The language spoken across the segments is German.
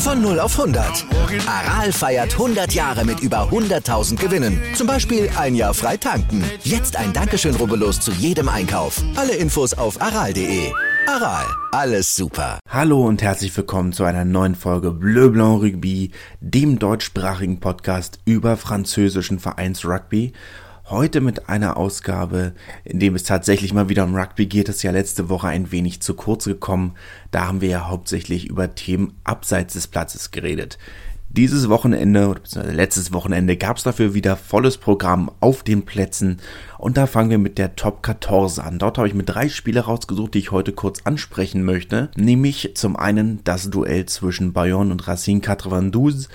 Von 0 auf 100. Aral feiert 100 Jahre mit über 100.000 Gewinnen. Zum Beispiel ein Jahr frei tanken. Jetzt ein Dankeschön, rubbellos zu jedem Einkauf. Alle Infos auf aral.de. Aral, alles super. Hallo und herzlich willkommen zu einer neuen Folge Bleu Blanc Rugby, dem deutschsprachigen Podcast über französischen Vereins Rugby. Heute mit einer Ausgabe, in dem es tatsächlich mal wieder um Rugby geht. Das ist ja letzte Woche ein wenig zu kurz gekommen. Da haben wir ja hauptsächlich über Themen abseits des Platzes geredet. Dieses Wochenende, oder letztes Wochenende, gab es dafür wieder volles Programm auf den Plätzen. Und da fangen wir mit der Top 14 an. Dort habe ich mir drei Spiele rausgesucht, die ich heute kurz ansprechen möchte. Nämlich zum einen das Duell zwischen Bayonne und Racine 92.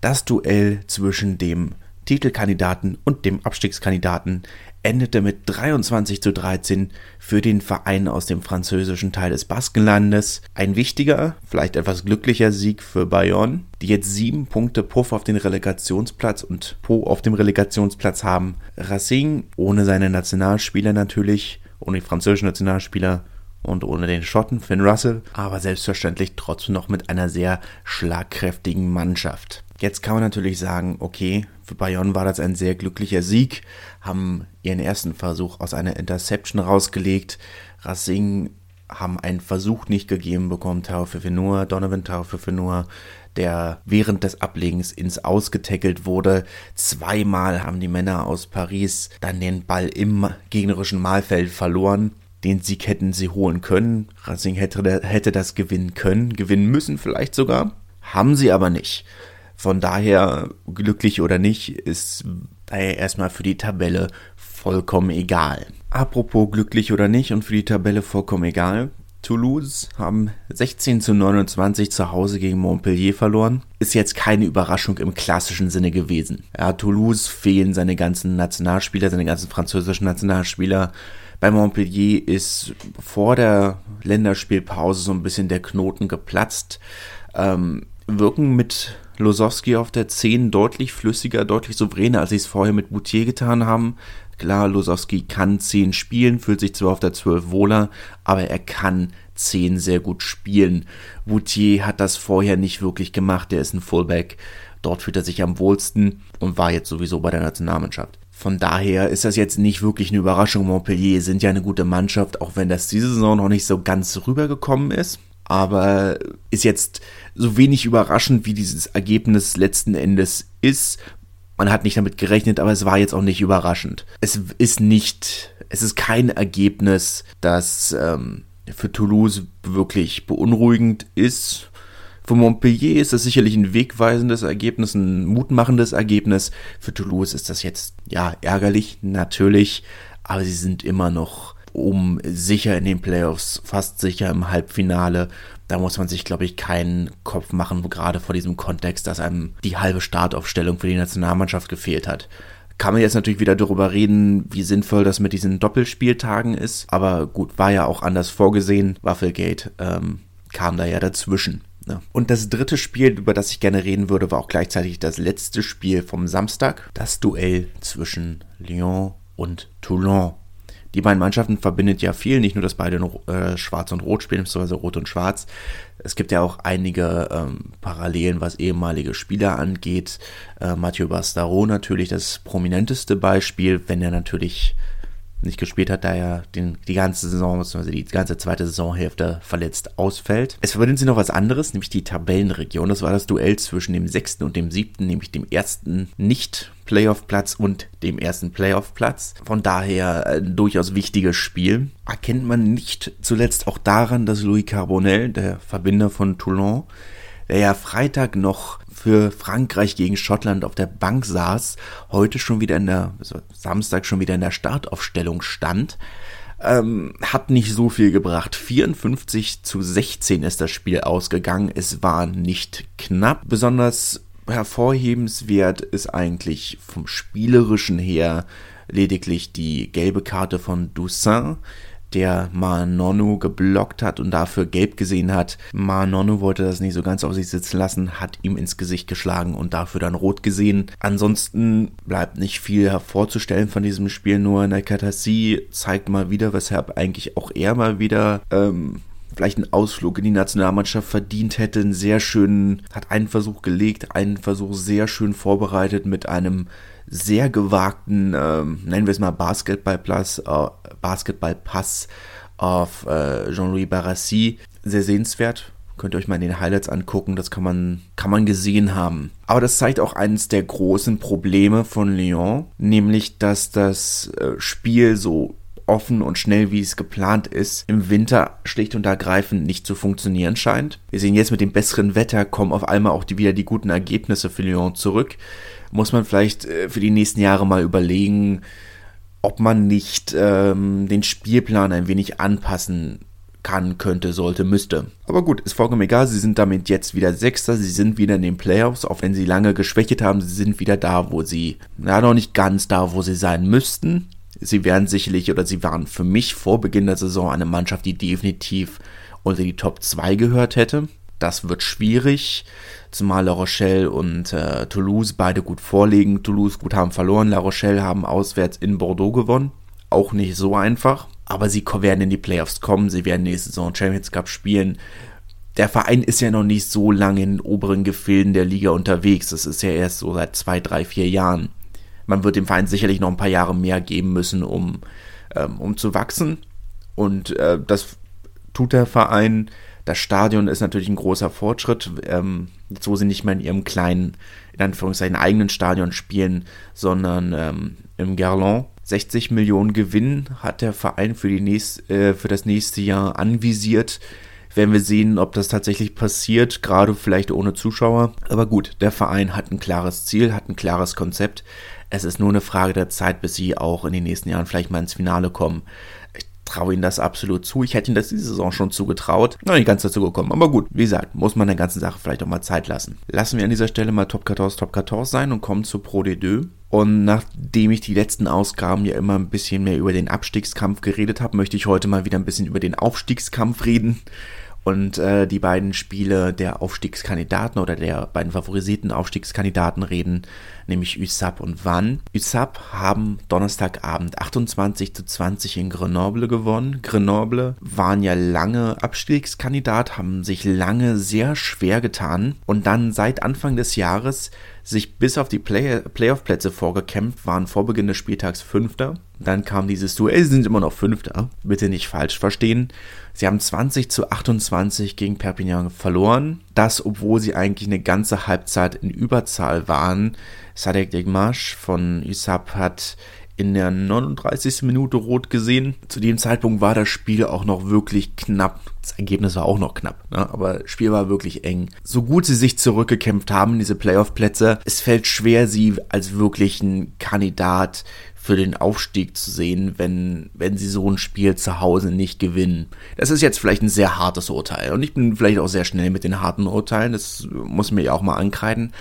Das Duell zwischen dem Titelkandidaten und dem Abstiegskandidaten endete mit 23 zu 13 für den Verein aus dem französischen Teil des Baskenlandes. Ein wichtiger, vielleicht etwas glücklicher Sieg für Bayonne, die jetzt sieben Punkte Puff auf den Relegationsplatz und Po auf dem Relegationsplatz haben. Racing ohne seine Nationalspieler natürlich, ohne die französischen Nationalspieler und ohne den Schotten Finn Russell, aber selbstverständlich trotzdem noch mit einer sehr schlagkräftigen Mannschaft. Jetzt kann man natürlich sagen, okay, für Bayonne war das ein sehr glücklicher Sieg, haben ihren ersten Versuch aus einer Interception rausgelegt. Racing haben einen Versuch nicht gegeben bekommen, Tao Fefenur, Donovan Tao Fefenur, der während des Ablegens ins Ausgetackelt wurde. Zweimal haben die Männer aus Paris dann den Ball im gegnerischen Mahlfeld verloren. Den Sieg hätten sie holen können. Racing hätte, hätte das gewinnen können, gewinnen müssen vielleicht sogar. Haben sie aber nicht. Von daher, glücklich oder nicht, ist daher erstmal für die Tabelle vollkommen egal. Apropos glücklich oder nicht und für die Tabelle vollkommen egal. Toulouse haben 16 zu 29 zu Hause gegen Montpellier verloren. Ist jetzt keine Überraschung im klassischen Sinne gewesen. Ja, Toulouse fehlen seine ganzen Nationalspieler, seine ganzen französischen Nationalspieler. Bei Montpellier ist vor der Länderspielpause so ein bisschen der Knoten geplatzt. Ähm, wirken mit Losowski auf der 10 deutlich flüssiger, deutlich souveräner, als sie es vorher mit Boutier getan haben. Klar, Losowski kann 10 spielen, fühlt sich zwar auf der 12 wohler, aber er kann 10 sehr gut spielen. Boutier hat das vorher nicht wirklich gemacht, der ist ein Fullback. Dort fühlt er sich am wohlsten und war jetzt sowieso bei der Nationalmannschaft. Von daher ist das jetzt nicht wirklich eine Überraschung. Montpellier sind ja eine gute Mannschaft, auch wenn das diese Saison noch nicht so ganz rübergekommen ist aber ist jetzt so wenig überraschend, wie dieses Ergebnis letzten Endes ist. Man hat nicht damit gerechnet, aber es war jetzt auch nicht überraschend. Es ist nicht, es ist kein Ergebnis, das ähm, für Toulouse wirklich beunruhigend ist. Für Montpellier ist das sicherlich ein wegweisendes Ergebnis, ein mutmachendes Ergebnis. Für Toulouse ist das jetzt, ja, ärgerlich, natürlich, aber sie sind immer noch um sicher in den Playoffs, fast sicher im Halbfinale. Da muss man sich, glaube ich, keinen Kopf machen, gerade vor diesem Kontext, dass einem die halbe Startaufstellung für die Nationalmannschaft gefehlt hat. Kann man jetzt natürlich wieder darüber reden, wie sinnvoll das mit diesen Doppelspieltagen ist. Aber gut, war ja auch anders vorgesehen. Waffelgate ähm, kam da ja dazwischen. Ne? Und das dritte Spiel, über das ich gerne reden würde, war auch gleichzeitig das letzte Spiel vom Samstag. Das Duell zwischen Lyon und Toulon. Die beiden Mannschaften verbindet ja viel, nicht nur, dass beide äh, Schwarz und Rot spielen, beziehungsweise Rot und Schwarz. Es gibt ja auch einige ähm, Parallelen, was ehemalige Spieler angeht. Äh, Mathieu Bastaro natürlich das prominenteste Beispiel, wenn er natürlich nicht gespielt hat, da er den, die ganze Saison, beziehungsweise die ganze zweite Saisonhälfte verletzt ausfällt. Es verbindet sie noch was anderes, nämlich die Tabellenregion. Das war das Duell zwischen dem sechsten und dem siebten, nämlich dem ersten nicht Playoff-Platz und dem ersten Playoff-Platz. Von daher ein durchaus wichtiges Spiel. Erkennt man nicht zuletzt auch daran, dass Louis Carbonell, der Verbinder von Toulon, der ja Freitag noch für Frankreich gegen Schottland auf der Bank saß, heute schon wieder in der, also Samstag schon wieder in der Startaufstellung stand, ähm, hat nicht so viel gebracht. 54 zu 16 ist das Spiel ausgegangen. Es war nicht knapp. Besonders hervorhebenswert ist eigentlich vom spielerischen her lediglich die gelbe Karte von Toussaint, der Manonu geblockt hat und dafür gelb gesehen hat. Manonu wollte das nicht so ganz auf sich sitzen lassen, hat ihm ins Gesicht geschlagen und dafür dann rot gesehen. Ansonsten bleibt nicht viel hervorzustellen von diesem Spiel, nur Nakatassi zeigt mal wieder, weshalb eigentlich auch er mal wieder ähm, vielleicht einen Ausflug in die Nationalmannschaft verdient hätte. Einen sehr schönen, hat einen Versuch gelegt, einen Versuch sehr schön vorbereitet mit einem sehr gewagten, ähm, nennen wir es mal Basketballpass, äh, Basketballpass auf äh, Jean-Louis Barassi. Sehr sehenswert. Könnt ihr euch mal in den Highlights angucken, das kann man, kann man gesehen haben. Aber das zeigt auch eines der großen Probleme von Lyon, nämlich dass das äh, Spiel so offen und schnell, wie es geplant ist, im Winter schlicht und ergreifend nicht zu funktionieren scheint. Wir sehen jetzt mit dem besseren Wetter kommen auf einmal auch die, wieder die guten Ergebnisse für Lyon zurück. Muss man vielleicht äh, für die nächsten Jahre mal überlegen, ob man nicht ähm, den Spielplan ein wenig anpassen kann, könnte, sollte, müsste. Aber gut, ist vollkommen egal. Sie sind damit jetzt wieder Sechster. Sie sind wieder in den Playoffs, auch wenn sie lange geschwächt haben. Sie sind wieder da, wo sie, na, noch nicht ganz da, wo sie sein müssten. Sie wären sicherlich oder sie waren für mich vor Beginn der Saison eine Mannschaft, die definitiv unter die Top 2 gehört hätte. Das wird schwierig, zumal La Rochelle und äh, Toulouse beide gut vorlegen. Toulouse gut haben verloren, La Rochelle haben auswärts in Bordeaux gewonnen. Auch nicht so einfach, aber sie werden in die Playoffs kommen, sie werden nächste Saison Champions Cup spielen. Der Verein ist ja noch nicht so lange in den oberen Gefilden der Liga unterwegs. Das ist ja erst so seit zwei, drei, vier Jahren man wird dem Verein sicherlich noch ein paar Jahre mehr geben müssen, um, ähm, um zu wachsen. Und äh, das tut der Verein. Das Stadion ist natürlich ein großer Fortschritt. Ähm, jetzt, wo sie nicht mehr in ihrem kleinen, in Anführungszeichen, eigenen Stadion spielen, sondern ähm, im Gerland. 60 Millionen Gewinn hat der Verein für, die nächst, äh, für das nächste Jahr anvisiert werden wir sehen, ob das tatsächlich passiert, gerade vielleicht ohne Zuschauer. Aber gut, der Verein hat ein klares Ziel, hat ein klares Konzept. Es ist nur eine Frage der Zeit, bis sie auch in den nächsten Jahren vielleicht mal ins Finale kommen. Ich traue ihnen das absolut zu. Ich hätte ihnen das diese Saison schon zugetraut. Noch nicht ganz dazu gekommen. Aber gut, wie gesagt, muss man der ganzen Sache vielleicht auch mal Zeit lassen. Lassen wir an dieser Stelle mal Top 14, Top 14 sein und kommen zu Pro D2. Und nachdem ich die letzten Ausgaben ja immer ein bisschen mehr über den Abstiegskampf geredet habe, möchte ich heute mal wieder ein bisschen über den Aufstiegskampf reden und äh, die beiden Spiele der Aufstiegskandidaten oder der beiden favorisierten Aufstiegskandidaten reden, nämlich USAP und Van. USAP haben Donnerstagabend 28 zu 20 in Grenoble gewonnen. Grenoble waren ja lange Abstiegskandidat, haben sich lange sehr schwer getan und dann seit Anfang des Jahres sich bis auf die Play Playoff-Plätze vorgekämpft, waren vor Beginn des Spieltags Fünfter. Dann kam dieses Duell, sie sind immer noch Fünfter, bitte nicht falsch verstehen. Sie haben 20 zu 28 gegen Perpignan verloren. Das, obwohl sie eigentlich eine ganze Halbzeit in Überzahl waren. Sadek Degmash von USAP hat in der 39. Minute rot gesehen. Zu dem Zeitpunkt war das Spiel auch noch wirklich knapp. Das Ergebnis war auch noch knapp, ne? aber das Spiel war wirklich eng. So gut sie sich zurückgekämpft haben, diese Playoff-Plätze, es fällt schwer, sie als wirklichen Kandidat für den Aufstieg zu sehen, wenn, wenn sie so ein Spiel zu Hause nicht gewinnen. Das ist jetzt vielleicht ein sehr hartes Urteil und ich bin vielleicht auch sehr schnell mit den harten Urteilen, das muss mir ja auch mal ankreiden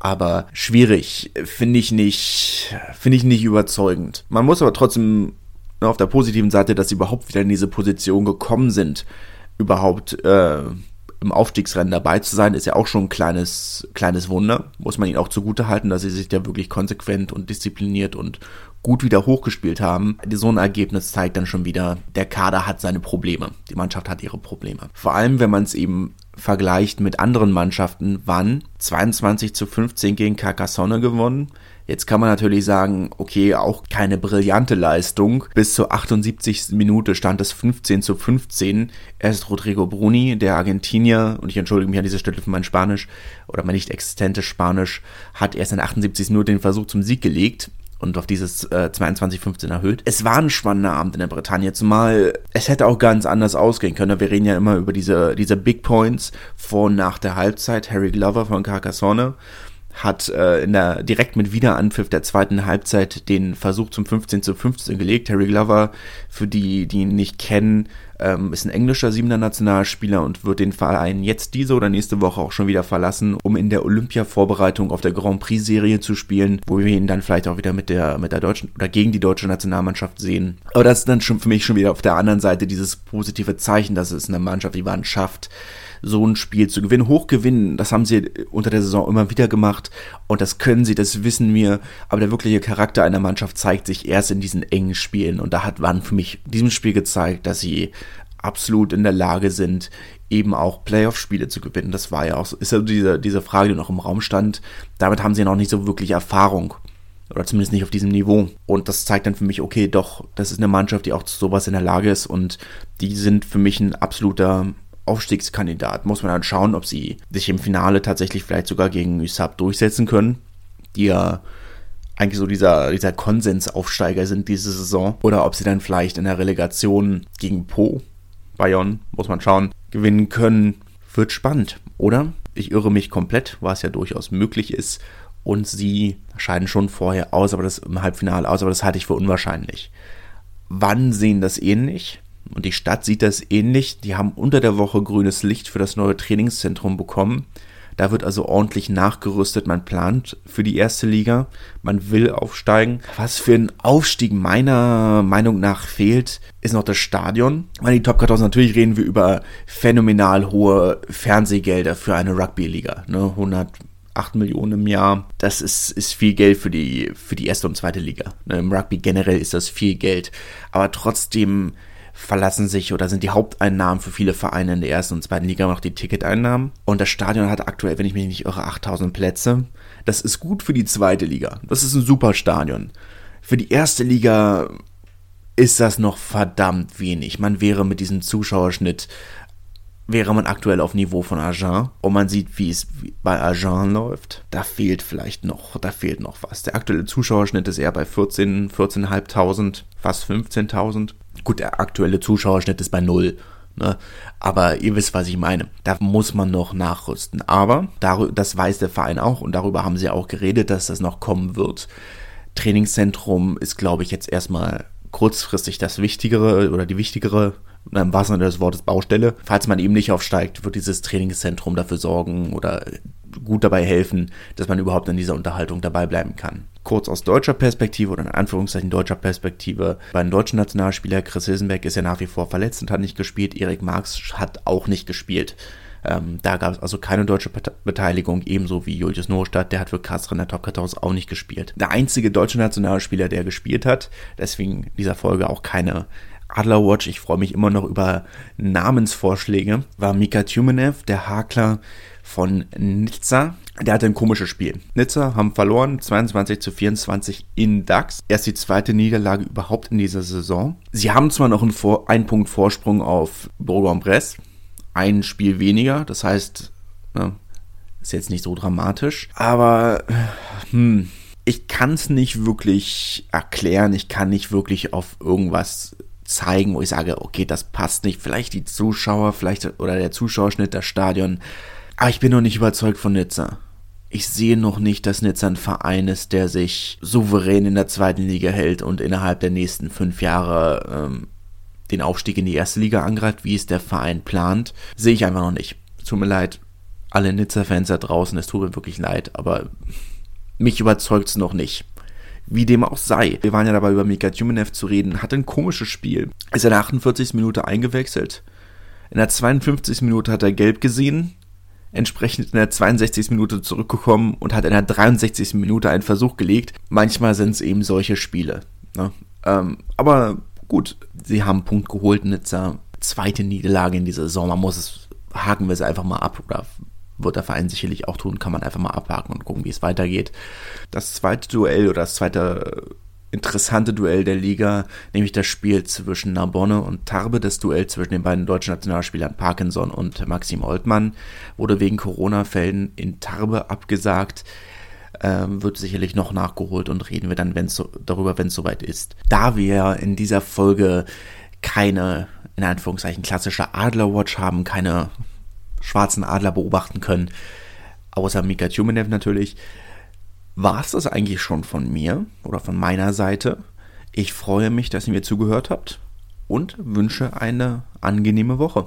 aber schwierig, finde ich nicht, finde ich nicht überzeugend. Man muss aber trotzdem auf der positiven Seite, dass sie überhaupt wieder in diese Position gekommen sind, überhaupt äh, im Aufstiegsrennen dabei zu sein, ist ja auch schon ein kleines, kleines Wunder. Muss man ihnen auch zugute halten, dass sie sich da wirklich konsequent und diszipliniert und gut wieder hochgespielt haben. So ein Ergebnis zeigt dann schon wieder, der Kader hat seine Probleme. Die Mannschaft hat ihre Probleme. Vor allem, wenn man es eben vergleicht mit anderen Mannschaften, wann 22 zu 15 gegen Carcassonne gewonnen. Jetzt kann man natürlich sagen, okay, auch keine brillante Leistung. Bis zur 78. Minute stand es 15 zu 15. Erst Rodrigo Bruni, der Argentinier, und ich entschuldige mich an dieser Stelle für mein Spanisch oder mein nicht existentes Spanisch, hat erst in der 78. Minute den Versuch zum Sieg gelegt und auf dieses äh, 22-15 erhöht. Es war ein spannender Abend in der Bretagne, zumal es hätte auch ganz anders ausgehen können. Wir reden ja immer über diese, diese Big Points vor und nach der Halbzeit. Harry Glover von Carcassonne hat äh, in der direkt mit Wiederanpfiff der zweiten Halbzeit den Versuch zum 15 zu 15 gelegt. Harry Glover, für die, die ihn nicht kennen, ähm, ist ein englischer siebener Nationalspieler und wird den Verein jetzt diese oder nächste Woche auch schon wieder verlassen, um in der Olympia-Vorbereitung auf der Grand Prix-Serie zu spielen, wo wir ihn dann vielleicht auch wieder mit der, mit der deutschen oder gegen die deutsche Nationalmannschaft sehen. Aber das ist dann schon für mich schon wieder auf der anderen Seite dieses positive Zeichen, dass es eine Mannschaft, die man schafft, so ein Spiel zu gewinnen. Hochgewinnen, das haben sie unter der Saison immer wieder gemacht und das können sie, das wissen wir. Aber der wirkliche Charakter einer Mannschaft zeigt sich erst in diesen engen Spielen und da hat man für mich in diesem Spiel gezeigt, dass sie absolut in der Lage sind, eben auch Playoff-Spiele zu gewinnen. Das war ja auch so, ist ja diese, diese Frage, die noch im Raum stand. Damit haben sie noch nicht so wirklich Erfahrung. Oder zumindest nicht auf diesem Niveau. Und das zeigt dann für mich, okay, doch, das ist eine Mannschaft, die auch zu sowas in der Lage ist. Und die sind für mich ein absoluter Aufstiegskandidat. Muss man dann schauen, ob sie sich im Finale tatsächlich vielleicht sogar gegen USAP durchsetzen können, die ja eigentlich so dieser, dieser Konsensaufsteiger sind diese Saison. Oder ob sie dann vielleicht in der Relegation gegen Po, Bayern, muss man schauen, gewinnen können. Wird spannend, oder? Ich irre mich komplett, was ja durchaus möglich ist. Und sie scheiden schon vorher aus, aber das im Halbfinale aus, aber das halte ich für unwahrscheinlich. Wann sehen das ähnlich? Und die Stadt sieht das ähnlich. Die haben unter der Woche grünes Licht für das neue Trainingszentrum bekommen. Da wird also ordentlich nachgerüstet. Man plant für die erste Liga. Man will aufsteigen. Was für ein Aufstieg meiner Meinung nach fehlt, ist noch das Stadion. Weil die Top 14 natürlich reden wir über phänomenal hohe Fernsehgelder für eine Rugby-Liga. Ne? 108 Millionen im Jahr. Das ist, ist viel Geld für die, für die erste und zweite Liga. Ne? Im Rugby generell ist das viel Geld. Aber trotzdem verlassen sich oder sind die Haupteinnahmen für viele Vereine in der ersten und zweiten Liga noch die Ticketeinnahmen. Und das Stadion hat aktuell, wenn ich mich nicht irre, 8000 Plätze. Das ist gut für die zweite Liga. Das ist ein super Stadion. Für die erste Liga ist das noch verdammt wenig. Man wäre mit diesem Zuschauerschnitt wäre man aktuell auf Niveau von Agen und man sieht, wie es bei Agen läuft, da fehlt vielleicht noch, da fehlt noch was. Der aktuelle Zuschauerschnitt ist eher bei 14, 14.500, fast 15.000. Gut, der aktuelle Zuschauerschnitt ist bei null. Ne? Aber ihr wisst, was ich meine. Da muss man noch nachrüsten. Aber das weiß der Verein auch und darüber haben sie auch geredet, dass das noch kommen wird. Trainingszentrum ist, glaube ich, jetzt erstmal kurzfristig das Wichtigere oder die wichtigere, im wahrsten Sinne des Wortes, Baustelle. Falls man eben nicht aufsteigt, wird dieses Trainingszentrum dafür sorgen oder gut dabei helfen, dass man überhaupt in dieser Unterhaltung dabei bleiben kann kurz aus deutscher Perspektive oder in Anführungszeichen deutscher Perspektive. Bei den deutschen Nationalspieler Chris Hilsenbeck ist ja nach wie vor verletzt und hat nicht gespielt. Erik Marx hat auch nicht gespielt. Ähm, da gab es also keine deutsche Beteiligung, ebenso wie Julius Nostadt, der hat für Castro in der Top 14 auch nicht gespielt. Der einzige deutsche Nationalspieler, der gespielt hat, deswegen dieser Folge auch keine Adlerwatch, ich freue mich immer noch über Namensvorschläge, war Mika Tumenev, der Hakler von Nizza. Der hatte ein komisches Spiel. Nizza haben verloren, 22 zu 24 in DAX. Erst die zweite Niederlage überhaupt in dieser Saison. Sie haben zwar noch einen, Vor einen Punkt Vorsprung auf Bourg-en-Bresse, ein Spiel weniger, das heißt, ne, ist jetzt nicht so dramatisch, aber hm, ich kann es nicht wirklich erklären, ich kann nicht wirklich auf irgendwas zeigen, wo ich sage, okay, das passt nicht. Vielleicht die Zuschauer, vielleicht oder der Zuschauerschnitt, das Stadion. Aber ich bin noch nicht überzeugt von Nizza. Ich sehe noch nicht, dass Nizza ein Verein ist, der sich souverän in der zweiten Liga hält und innerhalb der nächsten fünf Jahre ähm, den Aufstieg in die erste Liga angreift, wie es der Verein plant. Sehe ich einfach noch nicht. Tut mir leid, alle Nizza-Fans da draußen, es tut mir wirklich leid, aber mich überzeugt es noch nicht. Wie dem auch sei. Wir waren ja dabei, über Mika Tjumenev zu reden. Hatte ein komisches Spiel. Ist in der 48. Minute eingewechselt. In der 52. Minute hat er gelb gesehen entsprechend in der 62. Minute zurückgekommen und hat in der 63. Minute einen Versuch gelegt. Manchmal sind es eben solche Spiele. Ne? Ähm, aber gut, sie haben einen Punkt geholt, Nizza. Zweite Niederlage in dieser Saison. Man muss es, haken wir es einfach mal ab oder wird der Verein sicherlich auch tun, kann man einfach mal abhaken und gucken, wie es weitergeht. Das zweite Duell oder das zweite interessante Duell der Liga, nämlich das Spiel zwischen Narbonne und Tarbe. Das Duell zwischen den beiden deutschen Nationalspielern Parkinson und Maxim Oltmann wurde wegen Corona-Fällen in Tarbe abgesagt. Ähm, wird sicherlich noch nachgeholt und reden wir dann wenn's so, darüber, wenn es soweit ist. Da wir in dieser Folge keine, in Anführungszeichen, klassische Adlerwatch haben, keine schwarzen Adler beobachten können, außer Mika Tjumenev natürlich, war es das eigentlich schon von mir oder von meiner Seite. Ich freue mich, dass ihr mir zugehört habt und wünsche eine angenehme Woche.